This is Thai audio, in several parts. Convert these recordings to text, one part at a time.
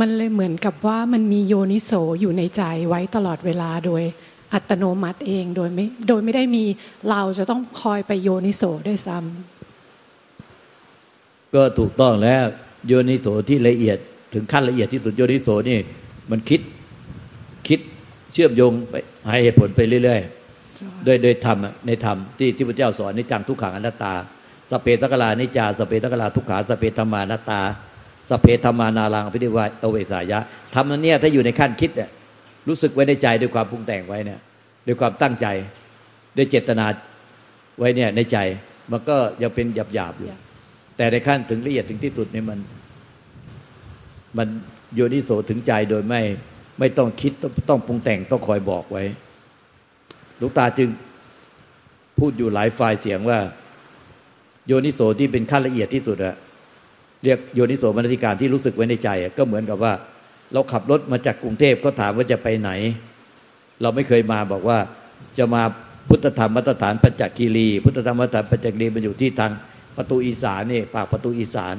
มันมันเลยเหมือนกับว่ามันมีโยนิโสอยู่ในใจไว้ตลอดเวลาโดยอัตโนมัติเองโดยไม่โดยไม่ได้มีเราจะต้องคอยไปโยนิโสด้วยซ้ำก็ถูกต้องแล้วโยนิโสที่ละเอียดถึงขั้นละเอียดที่สุดโยนิโสนี่ มันคิดคิดเชื่อมโยงไปให้เหตุผลไปเรื่อยๆโดยโดยธรรมในธรรมที่ที่พระเจ้าสอนในจังทุกขังอนัตตา สเปตกลานิจาสเปตกลาทุกขาสเปธรรมานาตา สเปธรรมานารังพิธิวาเอเวสายะทำนั้นเนี่ยถ้าอยู่ในขั้นคิดเนี่ยรู้สึกไว้ในใจด้วยความปรุงแต่งไว้เนี่ยด้วยความตั้งใจด้วยเจตนาไว้เนี่ยในใจมันก็ยังเป็นหยาบหยาบอยู่ แต่ในขั้นถึงละเอียดถึงที่สุดเนี่ยมัน มันโยนิโสถึงใจโดยไม่ไม่ต้องคิดต้องปรุงแต่งต้องคอยบอกไว้ลูกตาจึงพูดอยู่หลายฝ่ายเสียงว่า โยนิโสที่เป็นขั้นละเอียดที่สุดอะ เรียกโยนิโสมนสิการที่รู้สึกไว้ในใจก็เหมือนกับว่า เราขับรถมาจากกรุงเทพก็ถามว่าจะไปไหน เราไม่เคยมาบอกว่าจะมาพุทธธรรมมาตรฐานปัญจคีรี พุทธธรรมมาตรฐานปัญจคีรีมันอยู่ที่ทางประตูอีสานนี่ปากประตูอีสาน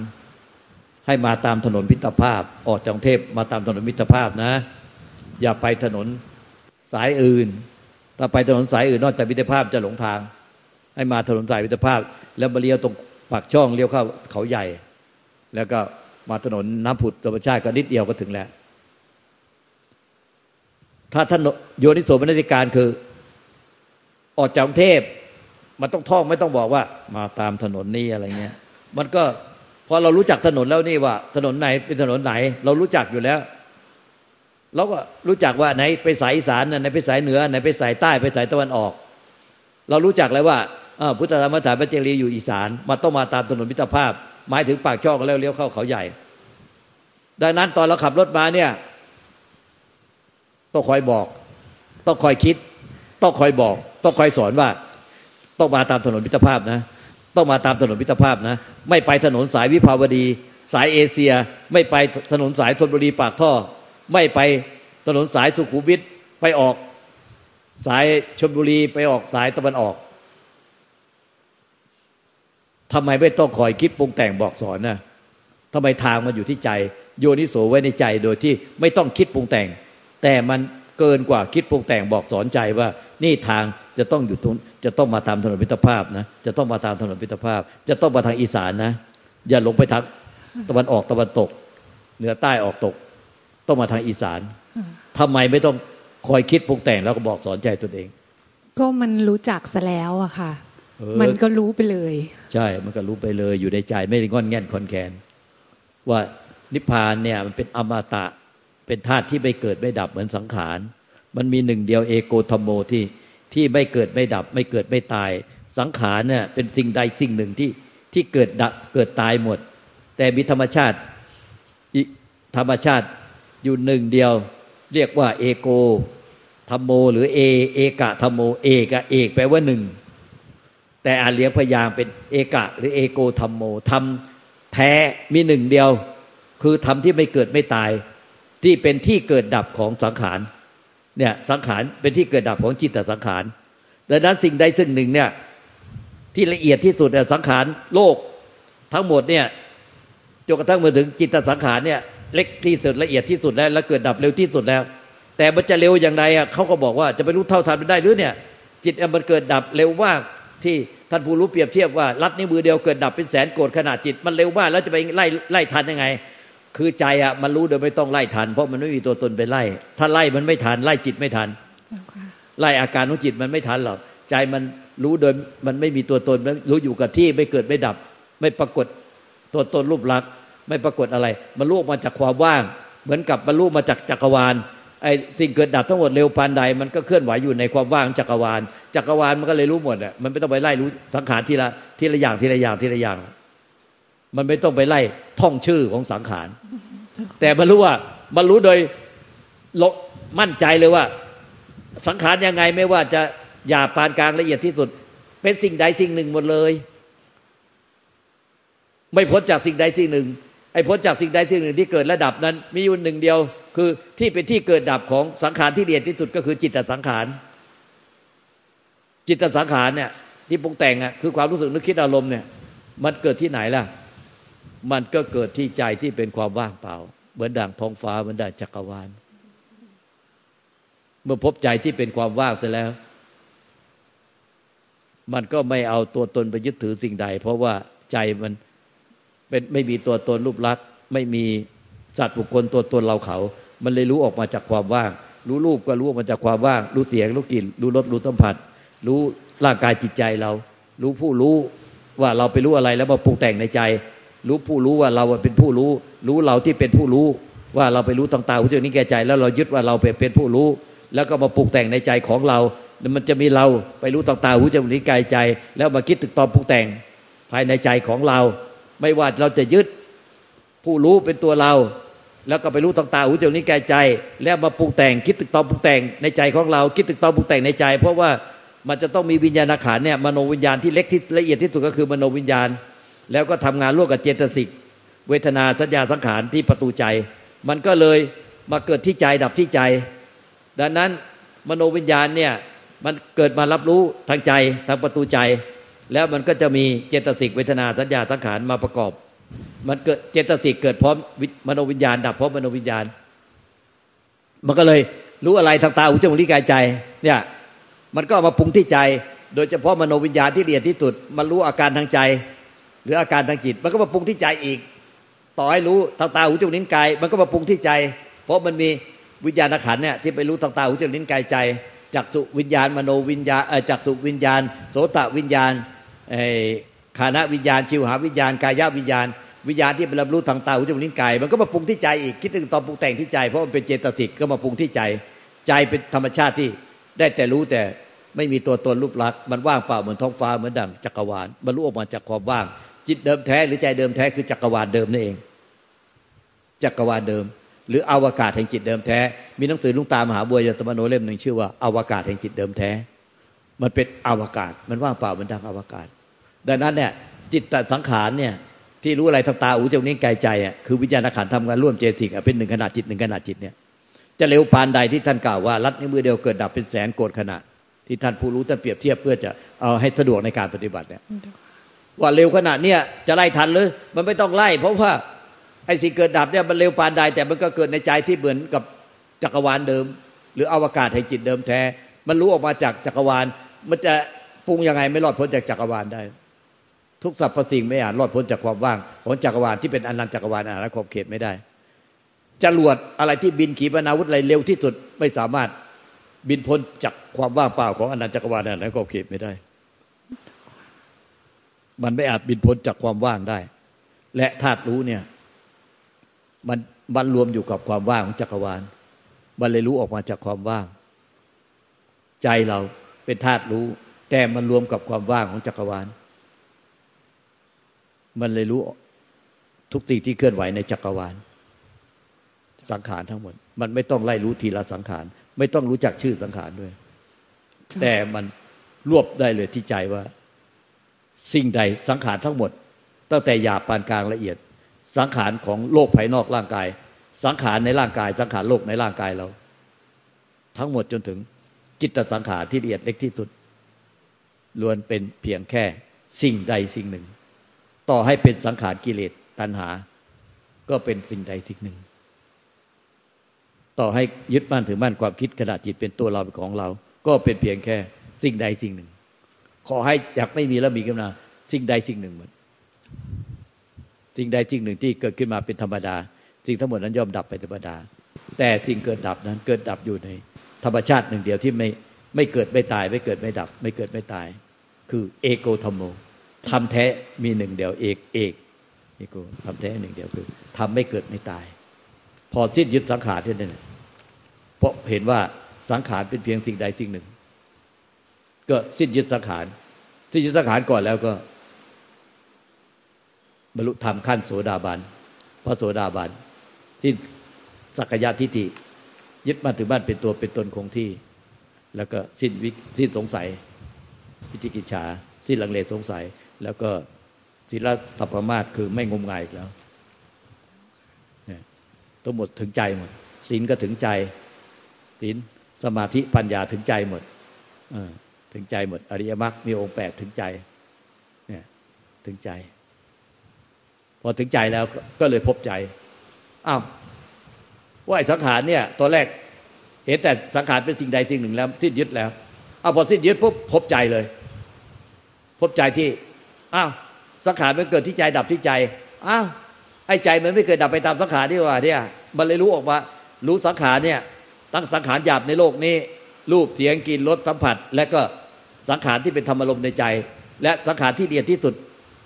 ให้มาตามถนนพิตรภาพ ออกจากกรุงเทพมาตามถนนมิตรภาพนะ อย่าไปถนนสายอื่น ถ้าไปถนนสายอื่นนอกจากมิตรภาพจะหลงทาง ให้มาถนนสายมิตรภาพ แล้วมาเลี้ยวตรงปากช่องเลี้ยวเข้าเขาใหญ่ แล้วก็มาถนนน้ำผุดธรรมชาติก็นิดเดียวก็ถึงแล้ว ถ้าท่านโยนิโสมนสิการคือ ออกจากกรุงเทพมันต้องท่องไม่ต้องบอกว่า มาตามถนนนี้อะไรเงี้ย มันก็พอเรารู้จักถนนแล้วนี่ว่า ถนนไหนเป็นถนนไหน เรารู้จักอยู่แล้วเราก็รู้จักว่าไหนไปสายอีสานไหนไปสายเหนือไหนไปสายใต้ไปสายตะวันออก เรารู้จักแล้วว่าพุทธธรรมสถานพระเจรีอยู่อีสานมาต้องมาตามถนนมิตรภาพ หมายถึงปากช่องแล้วเลี้ยวเข้าเขาใหญ่ ดังนั้นตอนเราขับรถมาเนี่ย ต้องคอยบอก ต้องคอยคิด ต้องคอยบอก ต้องคอยสอนว่า ต้องมาตามถนนมิตรภาพนะ ต้องมาตามถนนมิตรภาพนะ ไม่ไปถนนสายวิภาวดี สายเอเชีย ไม่ไปถนนสายธนบุรีปากท่อ ไม่ไปถนนสายสุขุมวิทไปออก สายชลบุรีไปออกสายตะวันออก ทำไมไม่ต้องคอยคิดปรุงแต่งบอกสอนนะทำไมทางมันอยู่ที่ใจ โยนิโสไว้ในใจโดยที่ไม่ต้องคิดปรุงแต่ง แต่มันเกินกว่าคิดปรุงแต่งบอกสอนใจว่า นี่ทางจะต้องอยู่ทุนจะต้องมาตามถนนพิตรภาพนะจะต้องมาตามถนนพิตรภาพ จะต้องมาทางอีสานนะ อย่าลงไปทางตะวันออกตะวันตก เหนือใต้ออกตก ต้องมาทางอีสานทำไมไม่ต้องคอยคิดปรุงแต่งแล้วก็บอกสอนใจตนเอง ก็มันรู้จักซะแล้วอะค่ะ มันก็รู้ไปเลย ใช่ มันก็รู้ไปเลย อยู่ในใจไม่ได้งอนแง่นคอนแคนว่านิพพานเนี่ยมันเป็นอมตะ เป็นธาตุที่ไม่เกิดไม่ดับเหมือนสังขาร มันมีหนึ่งเดียวเอโกธรรมโมที่ที่ไม่เกิดไม่ดับ ไม่เกิดไม่ตาย สังขารเนี่ยเป็นสิ่งใดสิ่งหนึ่งที่ที่เกิดดับเกิดตายหมด แต่มีธรรมชาติธรรมชาติอยู่หนึ่งเดียว เรียกว่าเอโกธรรมโม หรือเอเอกะธรรมโม เอกะเอกแปลว่าหนึ่ง แต่อาเลียพยางเป็นเอกะ หรือเอโกธรรมโมธรรมแท้มีหนึ่งเดียว คือธรรมที่ไม่เกิดไม่ตาย ที่เป็นที่เกิดดับของสังขารเนี่ยสังขารเป็นที่เกิดดับของจิตตสังขารดังนั้นสิ่งใดสิ่งหนึ่งเนี่ยที่ละเอียดที่สุดเนี่ยสังขารโลกทั้งหมดเนี่ยจนกระทั่งมาถึงจิตตสังขารเนี่ยเล็กที่สุดละเอียดที่สุดแล้วและเกิดดับเร็วที่สุดแล้ว แต่มันจะเร็วอย่างไรอะเขาก็บอกว่าจะไปรู้เท่าทันมันได้หรือเนี่ย จิตมันเกิดดับเร็วมาก ที่ท่านผู้รู้เปรียบเทียบว่ารัดนิ้วมือเดียวเกิดดับเป็นแสนโกรธขนาดจิต มันเร็วมากแล้วจะไปไล่ไล่ทันยังไง คือใจอะมันรู้โดยไม่ต้องไล่ทัน เพราะมันไม่มีตัวตนไปไล่ ถ้าไล่มันไม่ทันไล่จิตไม่ทัน ไล่อาการของจิตมันไม่ทันหรอกใจมันรู้โดยมันไม่มีตัวตนรู้อยู่กับที่ไม่เกิดไม่ดับ ไม่ปรากฏตัวตนรูปลักษณ์ไม่ปรากฏอะไร มันรู้มาจากความว่าง เหมือนกับมันรู้มาจากจักรวาล ไอ้สิ่งเกิดดับทั้งหมดเร็วปานใดมันก็เคลื่อนไหวอยู่ในความว่างจักรวาล จักรวาลมันก็เลยรู้หมดอะมันไม่ต้องไปไล่รู้สังขารทีละทีละอย่างทีละอย่างทีละอย่าง มันไม่ต้องไปไล่ท่องชื่อของสังขาร แต่มันรู้ว่ามันรู้โดยลมั่นใจเลยว่า สังขารยังไงไม่ว่าจะหยาบปานกลางละเอียดที่สุด เป็นสิ่งใดสิ่งหนึ่งหมดเลย ไม่พ้นจากสิ่งใดสิ่งหนึ่ง ไอ้พ้นจากสิ่งใดสิ่งหนึ่งที่เกิดระดับนั้น มีอยู่หนึ่งเดียว คือที่เป็นที่เกิดดับของสังขารที่เอียดที่สุดก็คือจิตตสังขาร จิตตสังขารเนี่ย ที่ปรุงแต่งอะคือความรู้สึกนึกคิดอารมณ์เนี่ย มันเกิดที่ไหนล่ะ มันก็เกิดที่ใจที่เป็นความว่างเปล่า เหมือนดังท้องฟ้าเหมือนดังจักรวาล เมื่อพบใจที่เป็นความว่างเสร็จแล้ว มันก็ไม่เอาตัวตนไปยึดถือสิ่งใด เพราะว่าใจมัน เป็นไม่มีตัวตนรูปลักษณ์ไม่มีสัตว์บุคคลตัวตนเราเขา มันเลยรู้ออกมาจากความว่าง รู้รูปก็รู้ออกมาจากความว่าง รู้เสียงรู้กลิ่น รู้รสรู้สัมผัส รู้ร่างกายจิตใจเรา รู้ผู้รู้ว่าเราไปรู้อะไรแล้วมาปรุงแต่งในใจ รู้ผู้รู้ว่าเราเป็นผู้รู้ รู้เราที่เป็นผู้รู้ ว่าเราไปรู้ต่างๆหูจมูกนิ้แก่ใจ แล้วเรายึดว่าเราเป็นผู้รู้ แล้วก็มาปรุงแต่งในใจของเรามันจะมีเราไปรู้ต่างๆหูจมูกนิ้วกายใจ แล้วมาคิดตึกตอมปรุงแต่งภายในใจของเรา ไม่ว่าเราจะยึดผู้รู้เป็นตัวเรา แล้วก็ไปรู้ต่างๆหูจมูกนิ้วกายใจ แล้วมาปรุงแต่งคิดตึกตอปรุงแต่งในใจของเรา คิดตึกตอปรุงแต่งในใจ เพราะว่ามันจะต้องมีวิญญาณขันเนี่ยมโนวิญญาณที่เล็กที่ละเอียดที่สุดก็คือมโนวิญญาณ แล้วก็ทำงานร่วมกับเจตสิกเวทนาสัญญาสังขารที่ประตูใจ มันก็เลยมาเกิดที่ใจดับที่ใจ ดังนั้นมโนวิญญาณเนี่ยมันเกิดมารับรู้ทางใจทางประตูใจ แล้วมันก็จะมีเจตสิกเวทนาสัญญาสังขารมาประกอบ มันเกิดเจตสิกเกิดพร้อมมโนวิญญาณ ดับพร้อมมโนวิญญาณ มันก็เลยรู้อะไรทางตาหูจมูกลิ้นกายใจ เนี่ย มันก็มาปรุงที่ใจ โดยเฉพาะมโนวิญญาณที่ละเอียดที่สุด มันรู้อาการทางใจ หรืออาการทางจิต มันก็มาปรุงที่ใจอีก ต่อให้รู้ทางตาหูจมูกลิ้นกาย มันก็มาปรุงที่ใจ เพราะมันมีวิญญาณขันเนี่ยที่ไปรู้ทางตาหูจมูกลิ้นกายใจจักสุวิญญาณมโนวิญญาณจักสุวิญญาณ โสตวิญญาณ ขานะวิญญาณชิวหาวิญญาณกายวิญญาณ วิญญาณที่ไปรับรู้ทางตาหูจมูกลิ้นกายมันก็มาปรุงที่ใจอีกคิดถึงตอนปรุงแต่งที่ใจเพราะมันเป็นเจตสิกก็มาปรุงที่ใจ ใจเป็นธรรมชาติที่ได้แต่รู้แต่ไม่มีตัวตนรูปลักษณ์มันว่างเปล่าเหมือนท้องฟ้าเหมือนดังจักรวาลบรรลุออกมาจากความว่าง จิตเดิมแท้หรือใจเดิมแท้คือจักรวาลเดิมนั่นเอง จักรวาลเดิม หรืออวกาศแห่งจิตเดิมแท้ มีหนังสือลุงตามหาบัวยตมโนเล่มหนึ่งชื่อว่าอวกาศแห่งจิตเดิมแท้ มันเป็นอวกาศ มันว่างเปล่ามือนดังอวกาศ ดังนั้นเนี่ยจิตตสังขารเนี่ยที่รู้อะไรทางตาหูจมูกนิ้วกายใจอะคือวิญญาณขันธ์ทำงานร่วมเจติกเป็นหนึ่งขนาดจิตหนึ่งขนาดจิตเนี่ยจะเร็วปานใดที่ท่านกล่าวว่ารัดนิ้วมือเดียวเกิดดับเป็นแสนโกดขนาด ที่ท่านผู้รู้ท่านเปรียบเทียบเพื่อจะเอาให้สะดวกในการปฏิบัติเนี่ยว่าเร็วขนาดเนี้ยจะไล่ทันหรือมันไม่ต้องไล่ เพราะว่าไอ้สิ่งเกิดดับเนี่ยมันเร็วปานใดแต่มันก็เกิดในใจที่เหมือนกับจักรวาลเดิม หรืออวกาศแห่งจิตเดิมแท้ มันรู้ออกมาจากจักรวาล มันจะปรุงยังไงไม่รอดพ้นจากจักรวาลได้ ทุกสรรพสิ่งไม่อาจรอดพ้นจากความว่างของจักรวาลที่เป็นอนันต์จักรวาลอาณาขอบเขตไม่ได้จรวดอะไรที่บินขีปนาวุธอะไรเร็วที่สุดไม่สามารถบินพ้นจากความว่างเปล่าของอนันตจักรวาลนั้นก็เขตไม่ได้ มันไม่อาจบินพ้นจากความว่างได้ และธาตุรู้เนี่ย มันมันรวมอยู่กับความว่างของจักรวาลมันเลยรู้ออกมาจากความว่าง ใจเรา เป็นธาตุรู้ แต่มันรวมกับความว่างของจักรวาล มันเลยรู้ทุกสิ่งที่เคลื่อนไหวในจักรวาล สังขารทั้งหมด มันไม่ต้องไล่รู้ทีละสังขาร ไม่ต้องรู้จักชื่อสังขารด้วย แต่มันรวบได้เลยที่ใจว่า สิ่งใดสังขารทั้งหมด ตั้งแต่หยาบปานกลางละเอียด สังขารของโลกภายนอกร่างกาย สังขารในร่างกาย สังขารโลกในร่างกายเรา ทั้งหมดจนถึง จิตสังขารที่ละเอียดเล็กที่สุดล้วนเป็นเพียงแค่สิ่งใดสิ่งหนึ่ง ต่อให้เป็นสังขารกิเลสตัณหา ก็เป็นสิ่งใดสิ่งหนึ่ง ต่อให้ยึดมั่นถือมั่นความคิดขณะจิตเป็นตัวเราเป็นของเรา ก็เป็นเพียงแค่สิ่งใดสิ่งหนึ่ง ขอให้อยากไม่มีแล้วมีขึ้นมาสิ่งใดสิ่งหนึ่งหมดสิ่งใดสิ่งหนึ่งที่เกิดขึ้นมาเป็นธรรมดา สิ่งทั้งหมดนั้นย่อมดับไปธรรมดา แต่สิ่งเกิดดับนั้นเกิดดับอยู่ใน ธรรมชาติหนึ่งเดียวที่ไม่ไม่เกิดไม่ตาย ไม่เกิดไม่ดับ ไม่เกิดไม่ตาย คือเอโกธรรมโมทำแท้มีหนึ่งเดียวเอกเอกเอโกทำแท้หนึ่งเดียวคือทำไม่เกิดไม่ตาย พอสิ้นยึดสังขารที่นั่นเพราะเห็นว่าสังขารเป็นเพียงสิ่งใดสิ่งหนึ่ง ก็สิ้นยึดสังขารสิ้นยึดสังขารก่อนแล้วก็บรรลุธรรมขั้นโสดาบันพระโสดาบันที่สักยะทิฏฐิ ยึดมั่นถือมั่นเป็นตัวเป็นตนคงที่ แล้วก็สิ้นวิสิ้นสงสัยวิจิกิจฉาสิ้นลังเลสงสัย แล้วก็ศีลธรรมมาตคือไม่งมงายอีกแล้วทั้งหมดถึงใจหมดศีลก็ถึงใจศีลสมาธิปัญญาถึงใจหมดถึงใจหมด อริยมรรคมีองค์แปดถึงใจเนี่ยถึงใจ พอถึงใจแล้วก็เลยพบใจอ้าว ว่าไอ้สังขารเนี่ยตอนแรกเห็นแต่สังขารเป็นสิ่งใดสิ่งหนึ่งแล้ว สิ้นยึดแล้วเอาพอสิ้นยึดปุ๊บพบใจเลย พบใจที่อ้าวสังขารมันเกิดที่ใจดับที่ใจอ้าวไอ้ใจมันไม่เกิดดับไปตามสังขารที่ว่าเนี่ยมันเลยรู้ออกมารู้สังขารเนี่ยตั้งสังขารหยาบในโลกนี้ รูปเสียงกลิ่นรสสัมผัส และก็สังขารที่เป็นธรรมลมในใจ และสังขารที่เดียดที่สุด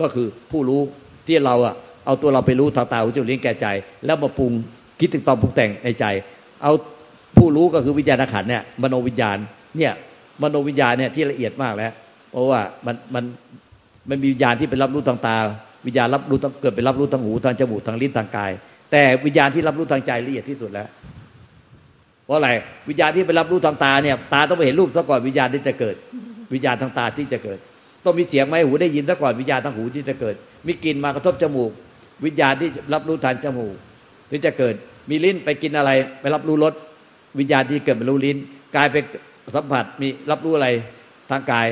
ก็คือผู้รู้ที่เราอะเอาตัวเราไปรู้ทางตาหูจมูกลิ้นแก่ใจ แล้วมาปรุง คิดถึงตอนปรุงแต่งในใจ เอาผู้รู้ก็คือวิญญาณขันเนี่ยมโนวิญญาณเนี่ยมโนวิญญาณเนี่ยที่ละเอียดมากแล้ว เพราะว่ามันมันมันมีวิญญาณที่เป็นรับรู้ทางตา วิญญาณรับรู้เกิดเป็นรับรู้ทางหูทางจมูกทางลิ้นทางกาย แต่วิญญาณที่รับรู้ทางใจละเอียดที่สุดแล้ว เพราะอะไรวิญญาณที่ไปรับรู้ทางตาเนี่ยตาต้องไปเห็นรูปซะก่อนวิญญาณที่จะเกิด วิญญาณทางตาที่จะเกิด ต้องมีเสียงไหมหูได้ยินซะก่อนวิญญาณทางหูที่จะเกิด มีกลิ่นมากระทบจมูก วิญญาณที่รับรู้ทางจมูก ที่จะเกิดมีลิ้นไปกินอะไร ไปรับรู้รสวิญญาณที่เกิดไปรู้ลิ้นกายไปสัมผัสมีรับรู้อะไรทางกาย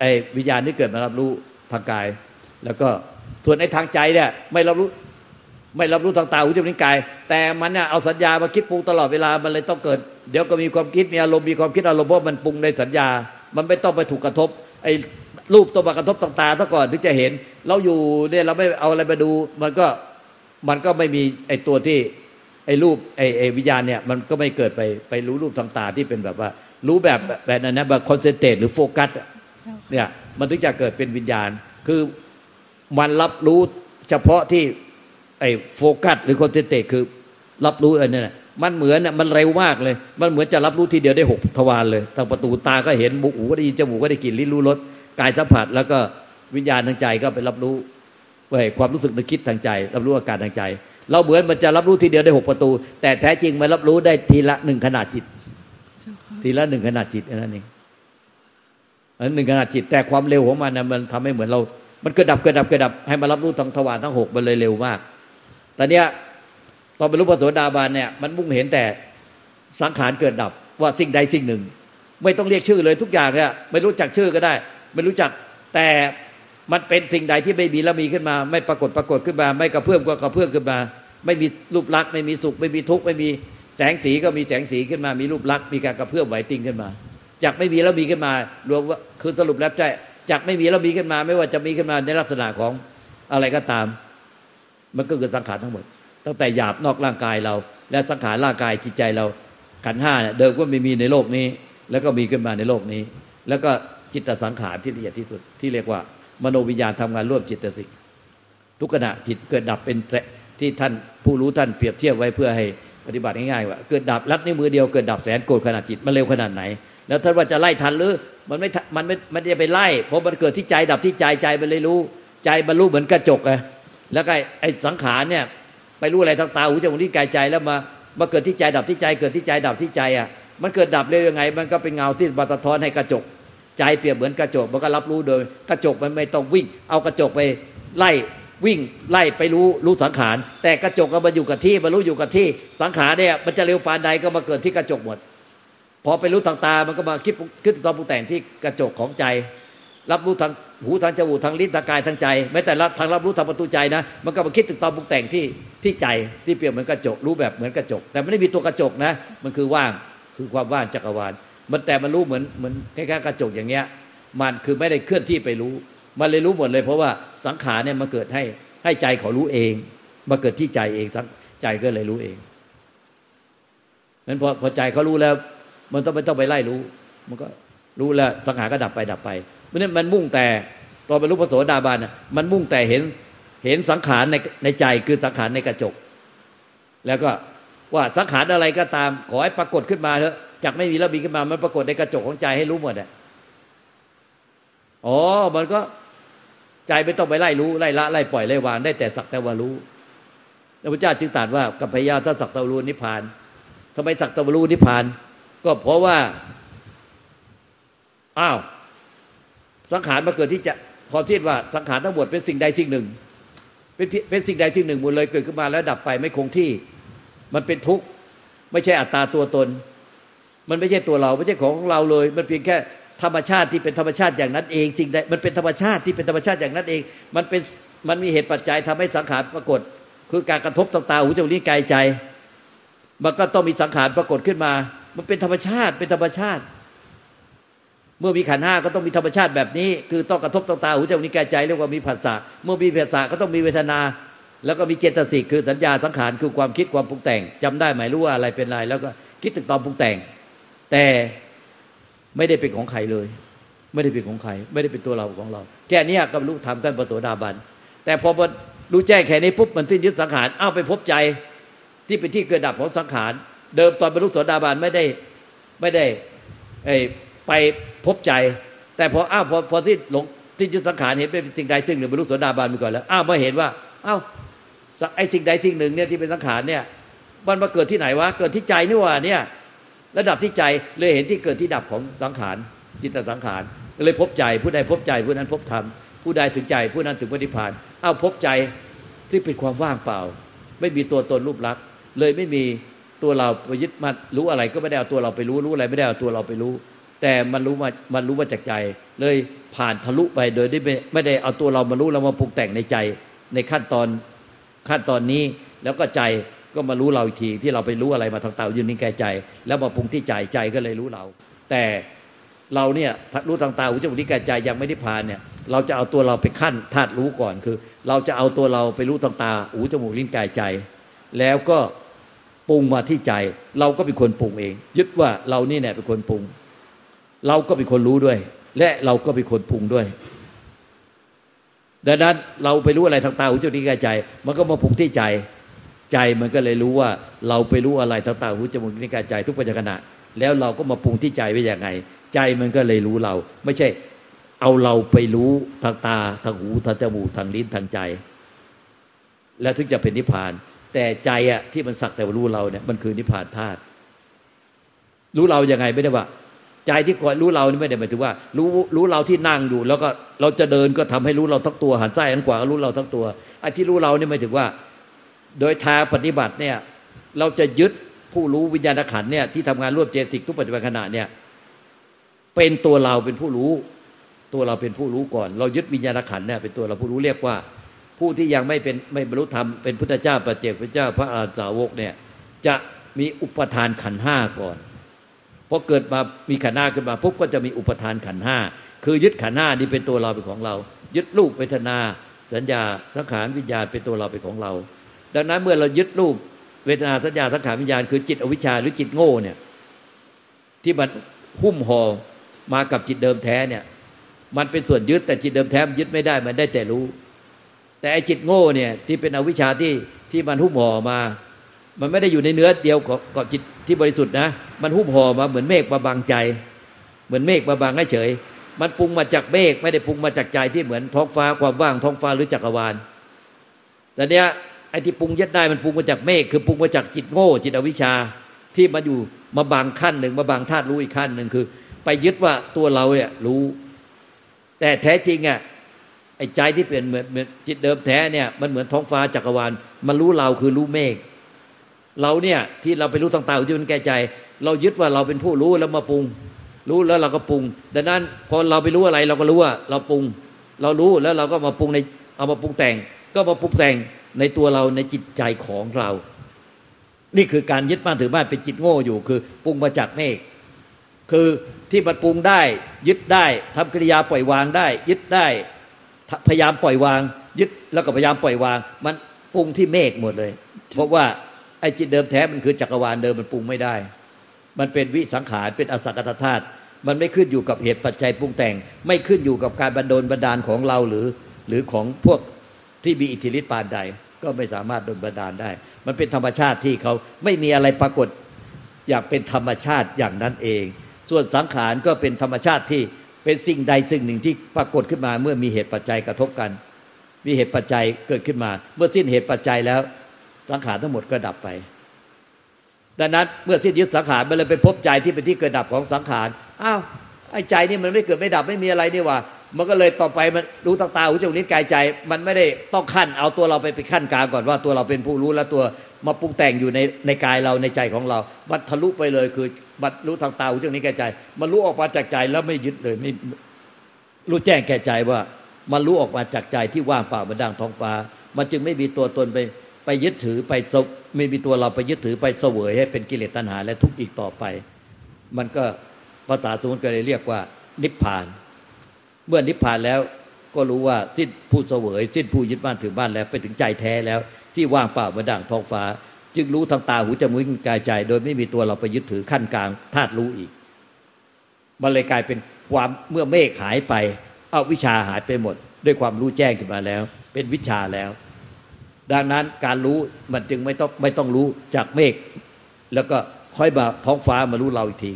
ไอ้วิญญาณที่เกิดมารับรู้ทางกาย แล้วก็ส่วนไอ้ทางใจเนี่ยไม่รับรู้ไม่รับรู้ทางตาหูจมูกลิ้นกาย แต่มันเนี่ยเอาสัญญามาคิดปรุงตลอดเวลามันเลยต้องเกิด เดี๋ยวก็มีความคิดมีอารมณ์มีความคิดอารมณ์เพราะมันปรุงในสัญญา มันไม่ต้องไปถูกกระทบไอ้รูปตัวมากระทบทางตาซะก่อนถึงจะเห็น เราอยู่เนี่ยเราไม่เอาอะไรมาดู มันก็ มันก็ไม่มีไอ้ตัวที่ไอ้รูปไอ้ไอ้วิญญาณเนี่ยมันก็ไม่เกิดไปไปรู้รูปทางตาที่เป็นแบบว่า รู้แบบแบบนั้นนะแบบ concentrate หรือโฟกัสเนี่ยมันถึงจะเกิดเป็นวิญญาณ คือมันรับรู้เฉพาะที่ไอ้โฟกัสหรือ concentrate คือรับรู้อันนี้มันเหมือนมันเร็วมากเลย มันเหมือนจะรับรู้ทีเดียวได้หกทวารเลย ทางประตูตาก็เห็นหูก็ได้ยินจมูกก็ได้กลิ่นลิ้นรู้รสกายสัมผัส แล้วก็วิญญาณทางใจก็ไปรับรู้ไว้ ความรู้สึกนึกคิดทางใจ รับรู้อาการทางใจ เราเหมือนมันจะรับรู้ทีเดียวได้หกประตู แต่แท้จริงมันรับรู้ได้ทีละหนึ่งขนาดจิต ทีละหนึ่งขนาดจิตนั่นเองหนึ่งขนาดจิตแต่ความเร็วของมันนะมันทำให้เหมือนเรา มันเกิดดับเกิดดับเกิดดับให้มารับรู้ทางทวารทั้งหกมันเลยเร็วมากตอนเนี้ยตอนเป็นรูปโสดาบานเนี่ยมันมุ่งเห็นแต่สังขารเกิดดับว่าสิ่งใดสิ่งหนึ่ง ไม่ต้องเรียกชื่อเลยทุกอย่างเนี่ยไม่รู้จักชื่อก็ได้ ไม่รู้จักแต่ มันเป็นสิ่งใดที่ไม่มีแล้วมีขึ้นมา ไม่ปรากฏปรากฏขึ้นมา ไม่กระเพื่อมก็กระเพื่อมขึ้นมา ไม่มีรูปลักษณ์ไม่มีสุข ไม่มีทุกข์ไม่มีแสงสีก็มีแสงสีขึ้นมา มีรูปลักษณ์มีการกระเพื่อมไหวติงขึ้นมา จากไม่มีแล้วมีขึ้นมารวมว่าคือสรุปแล้วใจจากไม่มีแล้วมีขึ้นมา ไม่ว่าจะมีขึ้นมาในลักษณะของอะไรก็ตาม มันก็คือสังขารทั้งหมด ตั้งแต่หยาบนอกร่างกายเรา และสังขารร่างกายจิตใจเราขันห้าเนี่ยเดิมก็ไม่มีในโลกนี้ แล้วก็มีขึ้นมาในโลกนี้ แล้วก็จิตสังขารที่ละเอียดที่สุดที่เรียกว่า มโนวิญญาณทำงานร่วมจิตสิกทุกขณะจิตเกิดดับเป็นที่ท่านผู้รู้ท่านเปรียบเทียบไว้เพื่อให้ปฏิบัติง่ายๆว่าเกิดดับรัดในมือเดียวเกิดดับแสนโกรธขนาดจิตมันเร็วขนาดไหน แล้วท่านว่าจะไล่ทันหรือมันไม่มันไม่มันจะไปไล่เพราะมันเกิดที่ใจดับที่ใจใจมันเลยรู้ ใจมันรู้เหมือนกระจกไงแล้วก็ไอ้สังขารเนี่ยไปรู้อะไรทางตาหูจมูกลิ้นกายใจแล้วมามาเกิดที่ใจดับที่ใจเกิดที่ใจดับที่ใจอะมันเกิดดับเร็วยังไง มันก็เป็นเงาที่บัตทอนให้กระจก ใจเปรียบเหมือนกระจกมันก็รับรู้โดย กระจกมันไม่ต้องวิ่ง เอากระจกไปไล่วิ่งไล่ไปรู้รู้สังขาร แต่กระจกก็มาอยู่กับที่มารู้อยู่กับที่สังขารเนี่ยมันจะเร็วปานใดก็มาเกิดที่กระจกหมด พอไปรู้ทางตา มันก็มาคิดคิดตอนปรุงแต่งที่กระจกของใจ รับรู้ทางหูทางจมูกทางลิ้นทางกายทางใจแม้แต่ทางรับรู้ทางประตูใจนะมันก็มาคิดถึงตอนปรุงแต่งที่ที่ใจที่เปรียบเหมือนกระจกรู้แบบเหมือนกระจก แต่ไม่ได้มีตัวกระจกนะ มันคือว่างคือความว่างจักรวาล มันแต่มันรู้เหมือนเหมือนคล้ายๆกระจกอย่างเงี้ย มันคือไม่ได้เคลื่อนที่ไปรู้ มันเลยรู้หมดเลย เพราะว่าสังขารเนี่ยมาเกิดให้ให้ใจเขารู้เองมาเกิดที่ใจเองทั้งใจก็เลยรู้เองนั้นพอพอใจเขารู้แล้ว มันต้องไม่ต้องไปไล่รู้ มันก็รู้แล้วสังขารก็ดับไปดับไปเพราะนั้นมันมุ่งแต่ตอนบรรลุพระโสดาบันมันมุ่งแต่เห็นเห็นสังขารในในใจคือสังขารในกระจก แล้วก็ว่าสังขารอะไรก็ตาม ขอให้ปรากฏขึ้นมาเถอะ จากไม่มีแล้วมีขึ้นมามันปรากฏในกระจกของใจให้รู้หมดอะอ๋อมันก็ใจไม่ต้องไปไล่รู้ไล่ละไล่ปล่อยไล่วางได้แต่สักแต่ว่ารู้พระพุทธเจ้าจึงตรัสว่ากัพยาถ้าสักแต่รู้นิพพานทำไมสักแต่รู้นิพพาน ก็เพราะว่าอ้าวสังขารมาเกิดที่จะพอคิดว่าสังขารทั้งหมดเป็นสิ่งใดสิ่งหนึ่ง เป็นเป็นสิ่งใดสิ่งหนึ่งหมดเลยเกิดขึ้นมาแล้วดับไปไม่คงที่ มันเป็นทุกข์ไม่ใช่อัตตาตัวตน มันไม่ใช่ตัวเราไม่ใช่ของเราเลย มันเพียงแค่ธรรมชาติที่เป็นธรรมชาติอย่างนั้นเองสิ่งใดมันเป็นธรรมชาติที่เป็นธรรมชาติอย่างนั้นเอง มันเป็นมันมีเหตุปัจจัยทำให้สังขารปรากฏ คือการกระทบต่างตาหูจมูกลิ้นกายใจ มันก็ต้องมีสังขารปรากฏขึ้นมา มันเป็นธรรมชาติเป็นธรรมชาติ เมื่อมีขันห้าก็ต้องมีธรรมชาติแบบนี้ คือต้องกระทบต่างตาหูจมูกลิ้นกายใจเรียกว่ามีผัสสะเมื่อมีผัสสะก็ต้องมีเวทนา แล้วก็มีเจตสิกคือสัญญาสังขารคือความคิดความปรุงแต่งจำได้ไหมรู้ว่าอะไรเป็นอะไรแล้วก็คิดตึกตอนปรุงแต่ง แต่ไม่ได้เป็นของใครเลย ไม่ได้เป็นของใคร ไม่ได้เป็นตัวเราของเรา แค่นี้ก็รู้ทำท่านปโตดาบัน แต่พอรู้แจ้งแค่นี้ปุ๊บมันทิ้งยึดสังขารอ้าวไปพบใจที่เป็นที่เกิดดับของสังขาร เดิมตอนบรรลุโสดาบันไม่ได้ไม่ได้ไปพบใจ แต่พออ้าวพอพอที่หลงที่ยึดสังขารเห็นเป็นสิ่งใดสิ่งหนึ่งบรรลุโสดาบันไปก่อนแล้วอ้าวมาเห็นว่าอ้าวไอ้สิ่งใดสิ่งหนึ่งเนี่ยที่เป็นสังขารเนี่ยมันมาเกิดที่ไหนวะเกิดที่ใจนี่ว่าเนี่ย ระดับที่ใจเลยเห็นที่เกิดที่ดับของสังขารจิตตสังขารเลยพบใจผู้ใดพบใจผู้นั้นพบธรรมผู้ใดถึงใจผู้นั้นถึงปฏิพพานอ้าวพบใจที่เป็นความว่างเปล่า ไม่มีตัวตนรูปลักษณ์เลยไม่มีตัวเราไปยึดมัดรู้อะไรก็ไม่ได้เอาตัวเราไปรู้รู้อะไรไม่ได้เอาตัวเราไปรู้ แต่มันรู้มามันรู้มาจากใจ เลยผ่านทะลุไปโดยที่ไม่ได้เอาตัวเรามารู้แล้วมาปรุงแต่งในใจ ในขั้นตอนขั้นตอนนี้แล้วก็ใจ ก็มารู้เราอีกทีที่เราไปรู้อะไรมาทางตายืนนิ่งแก่ใจ แล้วมาปรุงที่ใจใจก็เลยรู้เรา แต่เราเนี่ยรู้ทางตาหูจมูกลิ้นกายใจยังไม่ได้ผ่านเนี่ยเราจะเอาตัวเราไปขั้นธาตุรู้ก่อนคือ เราจะเอาตัวเราไปรู้ทางตาหูจมูกลิ้นกายใจ แล้วก็ปรุงมาที่ใจ เราก็เป็นคนปรุงเอง ยึดว่าเรานี่เนี่ยเป็นคนปรุง เราก็เป็นคนรู้ด้วย และเราก็เป็นคนปรุงด้วย ดังนั้นเราไปรู้อะไรทางตาหูจมูกลิ้นกายใจ มันก็มาปรุงที่ใจ ใจมันก็เลยรู้ว่าเราไปรู้อะไรทางตาหูจมูกลิ้นกายใจทุกปัจจุบันแล้วเราก็มาปรุงที่ใจไว้อย่างไง ใจมันก็เลยรู้เรา ไม่ใช่ เอาเราไปรู้ทางตาทางหูทางจมูกทางลิ้นทางใจ แล้วถึงจะเป็นนิพพาน แต่ใจอะที่มันสักแต่รู้เราเนี่ยมันคือนิพพานธาตุรู้เราอย่างไงไม่ได้ว่า ใจที่คอยรู้เรานี่ไม่ได้หมายถึงว่า รู้รู้เราที่นั่งอยู่ แล้วก็เราจะเดินก็ทำให้รู้เราทั้งตัวหันซ้ายหันขวารู้เราทั้งตัวไอ้ที่รู้เรานี่หมายถึงว่า โดยทางปฏิบัติเนี่ย เราจะยึดผู้รู้วิญญาณขันเนี่ยที่ทำงานร่วมเจติกทุกปัจจุบันขณะเนี่ย เป็นตัวเราเป็นผู้รู้ ตัวเราเป็นผู้รู้ก่อน เรายึดวิญญาณขันเนี่ยเป็นตัวเราผู้รู้เรียกว่า ผู้ที่ยังไม่เป็นไม่บรรลุธรรมเป็นพุทธเจ้าปัจเจกพระเจ้าพระอาสาวกเนี่ย จะมีอุปทานขันห้าก่อนพอเกิดมามีขันห้าขึ้นมาปุ๊บก็จะมีอุปทานขันห้าคือยึดขันห้านี่เป็นตัวเราเป็นของเรา ยึดรูปเวทนา สัญญาสังขารวิญญาณเป็นตัวเราเป็นของเรา ดังนั้นเมื่อเรายึดรูปเวทนาสัญญาสังขารวิญญาณคือจิตอวิชชาหรือจิตโง่เนี่ย ที่มันหุ้มห่อมากับจิตเดิมแท้เนี่ย มันเป็นส่วนยึดแต่จิตเดิมแท้มันยึดไม่ได้มันได้แต่รู้ แต่ไอจิตโง่เนี่ยที่เป็นอวิชชาที่ที่มันหุ้มห่อมา มันไม่ได้อยู่ในเนื้อเดียวกับจิตที่บริสุทธิ์นะ มันหุ้มห่อมาเหมือนเมฆมาบังใจ เหมือนเมฆมาบังให้เฉย มันปรุงมาจากเมฆไม่ได้ปรุงมาจากใจที่เหมือนท้องฟ้าความว่างท้องฟ้าหรือจักรวาลแต่เนี้ย ไอ้ที่ปรุงยึดได้มันปรุงมาจากเมฆคือปรุงมาจากจิตโง่จิตอวิชชาที่มาอยู่มาบางขั้นหนึ่งมาบางธาตุรู้อีกขั้นหนึ่งคือ ไปยึดว่าตัวเราเนี่ยรู้ แต่แท้จริงอะไอ้ใจที่เป็นเหมือนเหมือนจิตเดิมแท้เนี่ยมันเหมือนท้องฟ้าจักรวาลมันรู้เราคือรู้เมฆเราเนี่ยที่เราไปรู้ต่างๆที่มันแก่ใจ เรายึดว่าเราเป็นผู้รู้แล้วมาปรุง รู้แล้วเราก็ปรุง ดังนั้นพอเราไปรู้อะไรเราก็รู้ว่า เราปรุง เรารู้แล้วเราก็มาปรุงในเอามาปรุงแต่ง ก็มาปรุงแต่ง ในตัวเราในจิตใจของเรา นี่คือการยึดมั่นถือมั่นเป็นจิตโง่อยู่ คือปรุงมาจากเมฆคือที่มันปรุงได้ ยึดได้ทำกิริยาปล่อยวางได้ ยึดได้ พยายามปล่อยวาง ยึดแล้วก็พยายามปล่อยวาง มันปรุงที่เมฆหมดเลย เพราะว่าไอ้จิตเดิมแท้มันคือจักรวาลเดิมมันปรุงไม่ได้ มันเป็นวิสังขารเป็นอสังกตธาตุมันไม่ขึ้นอยู่กับเหตุปัจจัยปรุงแต่ง ไม่ขึ้นอยู่กับการบันดลบันดาลของเราหรือ หรือของพวก ที่มีอิทธิฤทธิปานใดก็ไม่สามารถดลบันดาลได้ มันเป็นธรรมชาติที่เขาไม่มีอะไรปรากฏอยากเป็นธรรมชาติอย่างนั้นเอง ส่วนสังขารก็เป็นธรรมชาติที่เป็นสิ่งใดสิ่งหนึ่งที่ปรากฏขึ้นมา เมื่อมีเหตุปัจจัยกระทบกัน มีเหตุปัจจัยเกิดขึ้นมา เมื่อสิ้นเหตุปัจจัยแล้ว สังขารทั้งหมดก็ดับไป ดังนั้นเมื่อสิ้นยึดสังขารมันเลยไปพบใจที่เป็นที่เกิดดับของสังขาร อ้าวไอ้ใจนี่มันไม่เกิดไม่ดับไม่มีอะไรนี่ว่า มันก็เลยต่อไปมันรู้ตาตาหูจมูกลิ้นกายใจ มันไม่ได้ต้องขั้นเอาตัวเราไปไปขั้นกลางก่อนว่าตัวเราเป็นผู้รู้แล้วตัวมาปรุงแต่งอยู่ในในกายเราในใจของเราบัดทะลุไปเลยคือบัดรู้ทางตาหูจมูกลิ้นกายใจ มันรู้ออกมาจากใจแล้วไม่ยึดเลยไม่รู้แจ้งแก่ใจว่า มันรู้ออกมาจากใจที่ว่างเปล่ามือนดังท้องฟ้า มันจึงไม่มีตัวตนไปไปยึดถือไปไม่มีตัวเราไปยึดถือไปเสวยให้เป็นกิเลสตัณหาและทุกข์อีกต่อไป มันก็ภาษาสมุนก็เลยเรียกว่านิพพาน เมื่อนิพพานแล้วก็รู้ว่าสิ้นผู้เสวยสิ้นผู้ยึดบ้านถือบ้านแล้วไปถึงใจแท้แล้ว ที่ว่างเปล่ามือนดังท้องฟ้า จึงรู้ทางตาหูจมูกกายใจ โดยไม่มีตัวเราไปยึดถือขั้นกลางธาตุรู้อีก มันเลยกลายเป็นความเมื่อเมฆหายไป เอาวิชาหายไปหมด ด้วยความรู้แจ้งขึ้นมาแล้ว เป็นวิชาแล้ว ดังนั้นการรู้มันจึงไม่ต้องไม่ต้องรู้จากเมฆแล้วก็ค่อยมาท้องฟ้ามารู้เราอีกที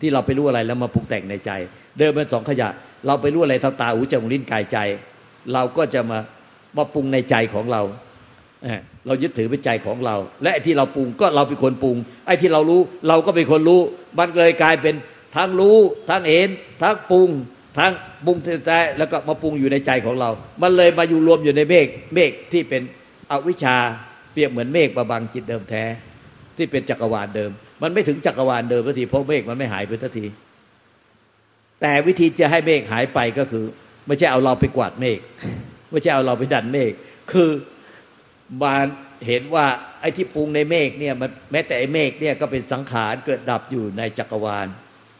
ที่เราไปรู้อะไรแล้วมาปรุงแต่งในใจ เดินเป็นสองขยะ เราไปรู้อะไรทางตาหูจมูกลิ้นกายใจ เราก็จะมามาปรุงในใจของเราเรายึดถือเป็นใจของเรา และไอ้ที่เราปรุงก็เราเป็นคนปรุง ไอ้ที่เรารู้เราก็เป็นคนรู้ มันเลยกลายเป็นทั้งรู้ทั้งเห็นทั้งปรุงทั้งปรุงแต่แล้วก็มาปรุงอยู่ในใจของเรา มันเลยมาอยู่รวมอยู่ในเมฆเมฆที่เป็นอวิชชาเปรียบเหมือนเมฆประบังจิตเดิมแท้ ที่เป็นจักรวาลเดิม มันไม่ถึงจักรวาลเดิมสักทีเพราะเมฆมันไม่หายไปสักที แต่วิธีจะให้เมฆหายไปก็คือ ไม่ใช่เอาเราไปกวาดเมฆไม่ใช่เอาเราไปดันเมฆคือมาเห็นว่าไอ้ที่ปรุงในเมฆเนี่ยมันแม้แต่ไอ้เมฆเนี่ยก็เป็นสังขารเกิดดับอยู่ในจักรวาล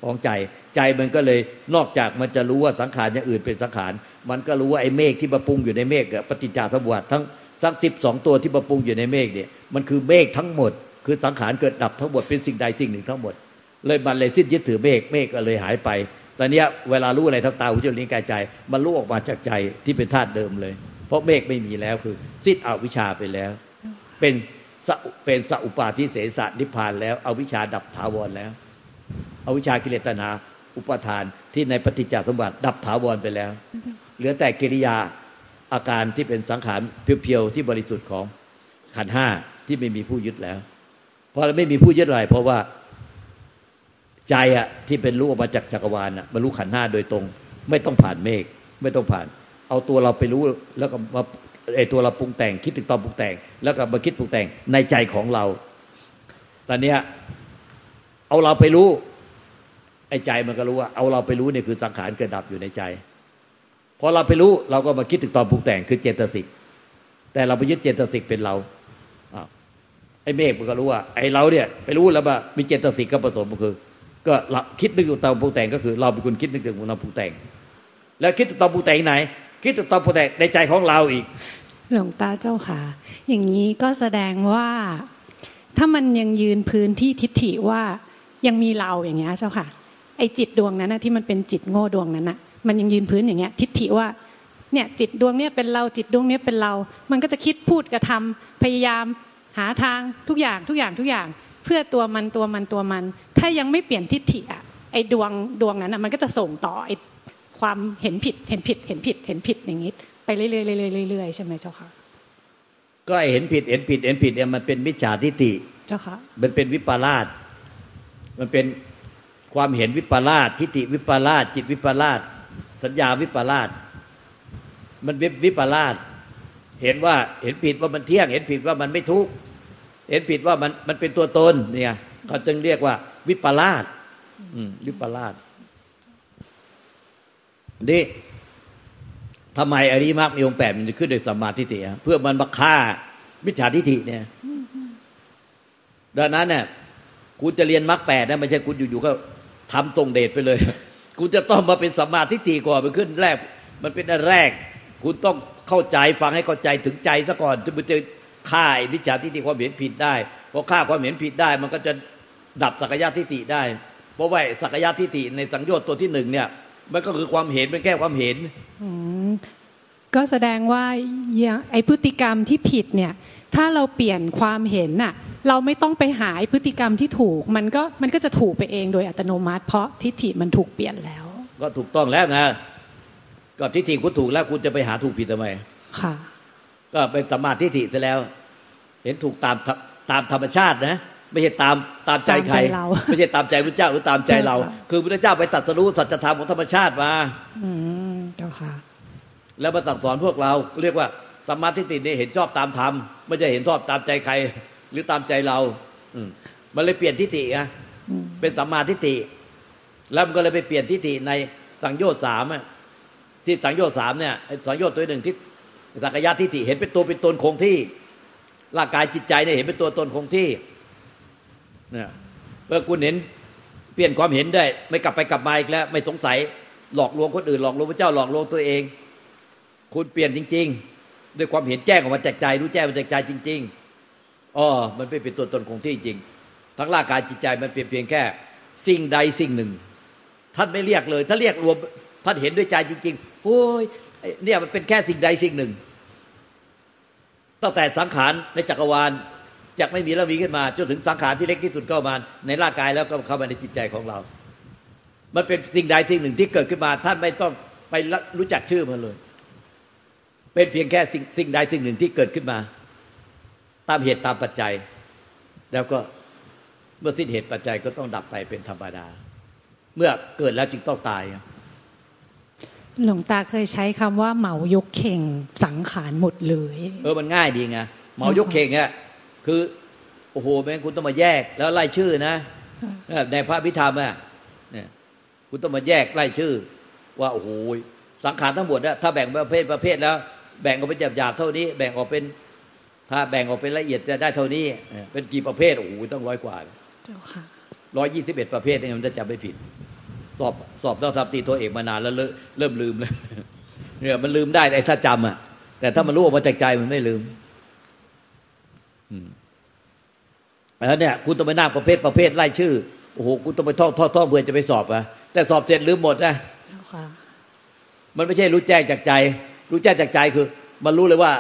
ของใจใจมันก็เลยนอกจากมันจะรู้ว่าสังขารอย่างอื่นเป็นสังขาร มันก็รู้ว่าไอ้เมฆที่มาปรุงอยู่ในเมฆปฏิจจสมุปบาททั้งทั้งสิบสองตัวที่มาปรุงอยู่ในเมฆเนี่ยมันคือเมฆทั้งหมด คือสังขารเกิดดับทั้งหมดเป็นสิ่งใดสิ่งหนึ่งทั้งหมด เลยมันเลยสิ้นยึดถือเมฆเมฆก็เลยหายไป ตอนนี้เวลารู้อะไรทั้งตาหูจมูกลิ้นกายใจ มันรู้ออกมาจากใจที่เป็นธาตุเดิมเลย เพราะเมฆไม่มีแล้วคือสิ้นอวิชชาไปแล้ว เป็นเป็นสะอุปาทิเสสนิพพานแล้วอวิชชาดับถาวรแล้วอวิชชากิเลสตัณหาอุปทานที่ในปฏิจจสมบัติดับถาวรไปแล้ว เหลือแต่กิริยาอาการที่เป็นสังขารเพียวๆที่บริสุทธิ์ของขันห้าที่ไม่มีผู้ยึดแล้วเพราะไม่มีผู้ยึดอะไรเพราะว่า ใจอะที่เป็นรู้ออกมาจากจักรวาลอะมันรู้ขันห้าโดยตรง ไม่ต้องผ่านเมฆไม่ต้องผ่าน เอาตัวเราไปรู้แล้วก็มาไอตัวเราปรุงแต่งคิดถึงตอนปรุงแต่ง แล้วก็มาคิดปรุงแต่งในใจของเราตอนเนี้ยเอาเราไปรู้ไอ้ใจมันก็รู้ว่า เอาเราไปรู้เนี่ยคือสังขารเกิดดับอยู่ในใจพอเราไปรู้เราก็มาคิดถึงตอนปรุงแต่งคือเจตสิกแต่เราไปยึดเจตสิกเป็นเราไอ้เมฆมันก็รู้ว่าไอ้เราเนี่ยไปรู้แล้วว่ามีเจตสิกก็ผสมก็คือ ก็เราคิดนึกถึงตอนปรุงแต่งก็คือ เราเป็นคนคิดนึกถึงตอนปรุงแต่ง แล้วคิดถึงตอนปรุงแต่งไหน คิดถึงตอนปรุงแต่งในใจของเราอีก หลวงตาเจ้าค่ะ อย่างนี้ก็แสดงว่า ถ้ามันยังยืนพื้นที่ทิฏฐิว่ายังมีเราอย่างเงี้ยเจ้าค่ะ ไอจิตดวงนั้นนะที่มันเป็นจิตโง่ดวงนั้นนะมันยังยืนพื้นอย่างเงี้ย ทิฏฐิว่าเนี่ยจิตดวงเนี้ยเป็นเราจิตดวงเนี้ยเป็นเรา มันก็จะคิดพูดกระทำพยายามหาทางทุกอย่างทุกอย่างทุกอย่าง เพื่อตัวมันตัวมันตัวมัน ถ้ายังไม่เปลี่ยนทิฏฐิอะไอดวงดวงนั้นอะมันก็จะส่งต่อไอความเห็นผิดเห็นผิดเห็นผิดเห็นผิดอย่างงี้ไปเรื่อยๆเรื่อยๆเรื่อยๆใช่ไหมเจ้าค่ะก็ไอ้เห็นผิดเห็นผิดเห็นผิดเนี่ยมันเป็นมิจฉาทิฏฐิเจ้าค่ะมันเป็นวิปลาสมันเป็นความเห็นวิปลาสทิฏฐิวิปลาสจิตวิปลาสสัญญาวิปลาสมันวิวิปลาสเห็นว่าเห็นผิดว่ามันเที่ยง เห็นผิดว่ามันไม่ทุกข์ เห็นผิดว่ามันมันเป็นตัวตนเนี่ยเขาจึงเรียกว่า วิปลาสวิปลาสนี่ทำไมอริมรรคมีองค์แปดมันจะขึ้นโดยสัมมาทิฏฐิอะเพื่อมันมาฆ่ามิจฉาทิฏฐิเนี่ย ดังนั้นเนี่ยคุณจะเรียนมรรคแปดนะไม่ใช่คุณอยู่ๆก็ทำตรงเดชไปเลย คุณจะต้องมาเป็นสัมมาทิฏฐิก่อนไปขึ้นแรก มันเป็นอันแรก คุณต้องเข้าใจฟังให้เข้าใจถึงใจซะก่อนถึงจะ ฆ่าไอ้มิจฉาทิฏฐิความเห็นผิดได้พอฆ่าความเห็นผิดได้ มันก็จะดับสักยะทิฏฐิได้ เพราะว่าสักยะทิฏฐิในสังโยชน์ตัวที่หนึ่งเนี่ย มันก็คือความเห็นเป็นแค่ความเห็นอืมก็แสดงว่าอย่างไอพฤติกรรมที่ผิดเนี่ย ถ้าเราเปลี่ยนความเห็นน่ะ เราไม่ต้องไปหาไอ้พฤติกรรมที่ถูก มันก็มันก็จะถูกไปเองโดยอัตโนมัติ เพราะทิฏฐิมันถูกเปลี่ยนแล้ว ก็ถูกต้องแล้วนะก็ทิฏฐิคุณถูกแล้วคุณจะไปหาถูกผิดทำไมค่ะ ก็เป็นสัมมาทิฏฐิซะแล้ว เห็นถูกตามธรรมตามธรรมชาตินะ ไม่ใช่ตามตามใจใครตามใจเราไม่ใช่ตามใจพระเจ้าหรือตามใจเราใช่ค่ะคือพระเจ้าไปตรัสรู้สัจธรรมของธรรมชาติมาอืมเจ้าค่ะ แล้วมาสั่งสอนพวกเราเรียกว่าสัมมาทิฏฐิเนี่ยเห็นชอบตามธรรมไม่ใช่เห็นชอบตามใจใคร หรือตามใจเรา อืมมันเลยเปลี่ยนทิฏฐิไงอืมเป็นสัมมาทิฏฐิแล้วมันก็เลยไปเปลี่ยนทิฏฐิในสังโยชน์สามอะที่สังโยชน์สามเนี่ยสังโยชน์ตัวหนึ่งที่ สักยะทิฏฐิเห็นเป็นตัวเป็นตนคงที่ร่างกายจิตใจเนี่ยเห็นเป็นตัวตนคงที่เนี่ยเมื่อคุณเห็นเปลี่ยนความเห็นได้ ไม่กลับไปกลับมาอีกแล้ว ไม่สงสัยหลอกลวงคนอื่น หลอกลวงพระเจ้าหลอกลวงตัวเอง คุณเปลี่ยนจริง ๆ ด้วยความเห็นแจ้งออกมาจากใจรู้แจ้งมาจากใจจริงๆอ๋อมันไม่เป็นตัวตนคงที่จริง ทั้งร่างกายจิตใจมันเปลี่ยนเพียงแค่ สิ่งใดสิ่งหนึ่ง ท่านไม่เรียกเลย ถ้าเรียกรวมท่านเห็นด้วยใจจริง ๆโอ้ยเนี่ยมันเป็นแค่สิ่งใดสิ่งหนึ่ง ตั้งแต่สังขารในจักรวาลจากไม่มีแล้วมีขึ้นมาจนถึงสังขารที่เล็กที่สุดเข้ามาในร่างกายแล้วก็เข้ามาในจิตใจของเรา มันเป็นสิ่งใดสิ่งหนึ่งที่เกิดขึ้นมา ท่านไม่ต้องไปรู้จักชื่อมันเลย เป็นเพียงแค่สิ่งสิ่งใดสิ่งหนึ่งที่เกิดขึ้นมา ตามเหตุตามปัจจัย แล้วก็เมื่อสิ้นเหตุปัจจัยก็ต้องดับไปเป็นธรรมดา เมื่อเกิดแล้วจึงต้องตาย หลวงตาเคยใช้คำว่าเหมายกเข่งสังขารหมดเลย เออมันง่ายดีไงเหมายกเข่งเนี่ยคือโอ้โหแม่งคุณต้องมาแยกแล้วไล่ชื่อนะในพระพิธรรมอะเนี่ยคุณต้องมาแยกไล่ชื่อ ว่าโอ้โหสังขารทั้งหมดนะถ้าแบ่งประเภทประเภทแล้ว แบ่งออกเป็นหยาบๆเท่านี้ แบ่งออกเป็นถ้าแบ่งออกเป็นละเอียดจะได้เท่านี้ เป็นกี่ประเภทโอ้โหต้องร้อยกว่าเจ้าค่ะร้อยยี่สิบเอ็ดประเภทนี่มันจะจำไม่ผิด สอบสอบต้องทำตีตัวเอกมานานแล้วเริ่มลืมเลยเนี่ยมันลืมได้ไอ้ถ้าจำอะ แต่ถ้ามันรู้ออกมาจากใจมันไม่ลืมแล้วเนี่ย คุณต้องไปนั่งประเภทประเภทไล่ชื่อโอ้โหคุณต้องไปท่องท่องท่องเพื่อจะไปสอบอะแต่สอบเสร็จลืมหมดนะมันไม่ใช่รู้แจ้งจากใจ รู้แจ้งจากใจคือ มันรู้เลยว่า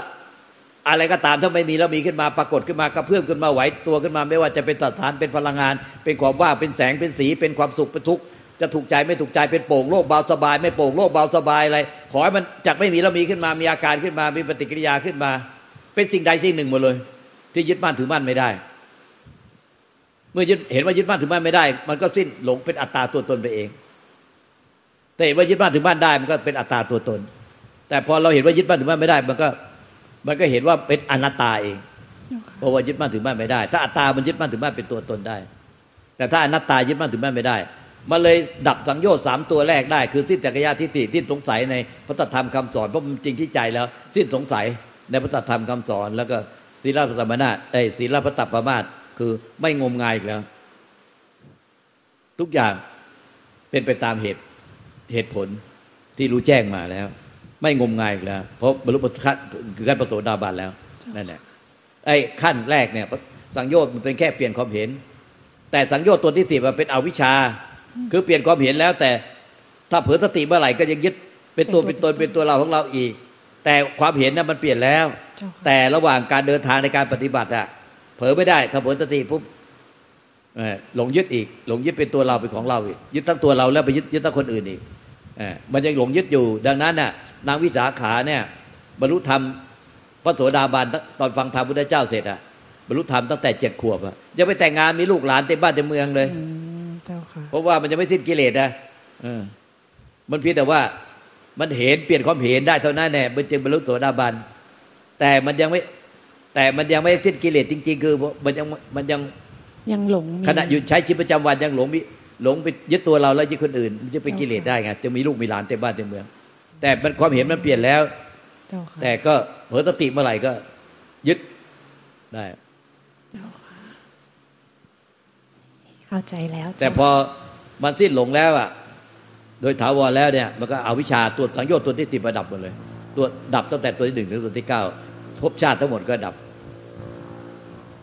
อะไรก็ตามถ้าไม่มีแล้วมีขึ้นมาปรากฏขึ้นมากระเพื่อมขึ้นมาไหวตัวขึ้นมา ไม่ว่าจะเป็นสถานเป็นพลังงาน เป็นความว่างเป็นแสงเป็นสี เป็นความสุขเป็นทุกข์ จะถูกใจไม่ถูกใจเป็นโป่งโลกเบาสบาย ไม่โป่งโลกเบาสบายอะไรขอให้มันจากไม่มีแล้วมีขึ้นมา มีอาการขึ้นมา มีปฏิกิริยาขึ้นมา เป็นสิ่งใดสิ่งหนึ่งหมดเลย ที่ยึดมั่นถือมั่นไม่ได้ เมื่อยึดเห็นว่ายึดมั่นถือมั่นไม่ได้ มันก็สิ้นหลงเป็นอัตตาตัวตนไปเอง แต่เห็นว่ายึดมั่นถือมั่นได้ มันก็เป็นอัตตาตัวตน แต่พอเราเห็นว่ายึดมั่นถือมั่นไม่ได้ มันก็มันก็เห็นว่าเป็นอนัตตาเองเพราะว่ายึดมั่นถือมั่นไม่ได้ ถ้าอัตตามันยึดมั่นถือมั่นเป็นตัวตนได้ แต่ถ้าอนัตตายึดมั่นถือมั่นไม่ได้ มันเลยดับสังโยชน์สามตัวแรกได้ คือสิ้นจักรยาทิฏฐิที่สงสัยในพระธรรมคำสอนเพราะมันจริงที่ใจแล้ว สิ้นสงสัยในพระธรรมคำสอน แล้วก็ศีลปตปมานาไอ้ศีลปตปประมาทคือไม่งมงายอีกแล้ว ทุกอย่างเป็นไปตามเหตุเหตุผลที่รู้แจ้งมาแล้ว ไม่งมงายอีกแล้ว เพราะบรรลุขั้นคือขั้นประโสดาบันแล้วนั่นแหละไอ้ขั้นแรกเนี่ยสังโยชน์มันเป็นแค่เปลี่ยนความเห็น แต่สังโยชน์ตัวที่สิบมันเป็นอวิชชา คือเปลี่ยนความเห็นแล้วแต่ถ้าเผลอสติเมื่อไหร่ก็ยังยึดเป็นตัวเป็นตนเป็นตัวเราของเราอีก แต่ความเห็นนั้นมันเปลี่ยนแล้ว แต่ระหว่างการเดินทางในการปฏิบัติอะเผลอไม่ได้ถ้าผลสติปุ๊บหลงยึดอีก หลงยึดเป็นตัวเราเป็นของเราอีกยึดทั้งตัวเราแล้วไปยึดยึดทั้งคนอื่นอีกมันยังหลงยึดอยู่ ดังนั้นน่ะนางวิสาขาเนี่ยบรรลุธรรมพระโสดาบันตอนฟังธรรมพุทธเจ้าเสร็จอะบรรลุธรรมตั้งแต่เจ็ดขวบอะยังไปแต่งงานมีลูกหลานเต็มบ้านเต็มเมืองเลย เพราะว่ามันจะไม่สิ้นกิเลสนะมันเพียงแต่ว่า มันเห็นเปลี่ยนความเห็นได้เท่านั้นแน่มันจึงบรรลุโสดาบัน แต่มันยังไม่ แต่มันยังไม่สิ้นกิเลสจริง ๆ คือ มันยังมันยังยังหลงขณะอยู่ใช้ชีวิตประจำวันยังหลงหลงไปยึดตัวเราแล้วยึดคนอื่น มันจะเป็นกิเลสได้ไงจะมีลูกมีหลานเต็มบ้านเต็มเมือง แต่มันความเห็นมันเปลี่ยนแล้วแต่ก็เผลอสติเมื่อไหร่ก็ยึดได้ เข้าใจแล้วแต่พอมันสิ้นหลงแล้วอะ โดยถาวรแล้วเนี่ยมันก็เอาวิชาตัวสังโยชน์ตัวที่ติดประดับหมดเลย ตัวดับตั้งแต่ตัวที่หนึ่งถึงตัวที่เก้าภพชาติทั้งหมดก็ดับ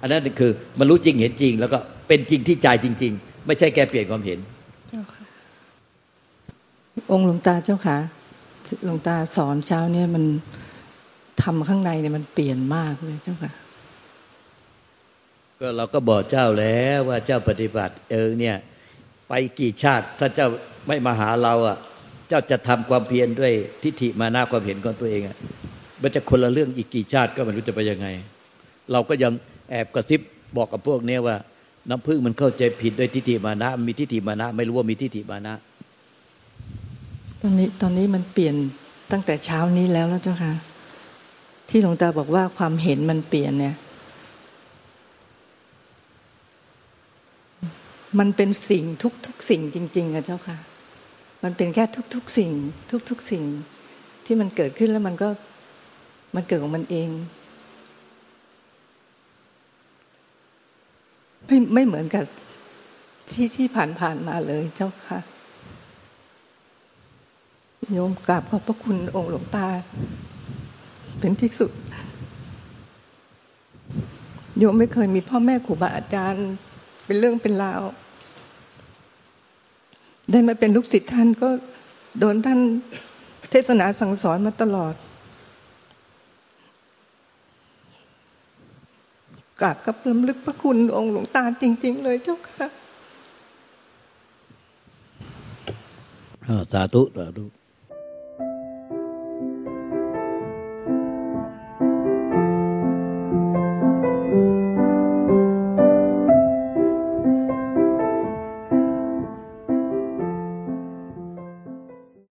อันนั้นคือมันรู้จริงเห็นจริง แล้วก็เป็นจริงที่ใจจริง ๆ ไม่ใช่แกเปลี่ยนความเห็นองค์หลวงตาเจ้าค่ะหลวงตาสอนเช้าเนี่ยมันทำข้างในเนี่ยมันเปลี่ยนมากเลยเจ้าค่ะ ก็เราก็บอกเจ้าแล้วว่าเจ้าปฏิบัติ เออเนี่ย ไปกี่ชาติถ้าเจ้าไม่มาหาเราอะ เจ้าจะทำความเพียรด้วยทิฏฐิมานาความเห็นของตัวเองอะมันจะคนละเรื่องอีกกี่ชาติก็ไม่รู้จะไปยังไง เราก็ยังแอบกระซิบบอกกับพวกนี้ว่า น้ำพึ่งมันเข้าใจผิดด้วยทิฏฐิมานะ มีทิฏฐิมานะ ไม่รู้ว่ามีทิฏฐิมานะ ตอนนี้ตอนนี้มันเปลี่ยนตั้งแต่เช้านี้แล้วแล้วเจ้าค่ะที่หลวงตาบอกว่าความเห็นมันเปลี่ยนเนี่ย มันเป็นสิ่งทุกทุกสิ่งจริงๆอะเจ้าค่ะ มันเป็นแค่ทุกๆสิ่ง ทุกๆสิ่ง ที่มันเกิดขึ้นแล้วมันก็มันเกิดของมันเอง ไม่ไม่เหมือนกับที่ที่ผ่านผ่านมาเลยเจ้าค่ะโยมกราบขอบพระคุณองค์หลวงตา เป็นที่สุด โยมไม่เคยมีพ่อแม่ครูบาอาจารย์ เป็นเรื่องเป็นราว ได้มาเป็นลูกศิษย์ท่านก็โดนท่านเทศนาสั่งสอนมาตลอดกราบกับลำลึกพระคุณองค์หลวงตาจริง ๆ เลยเจ้าค่ะสาธุสาธุ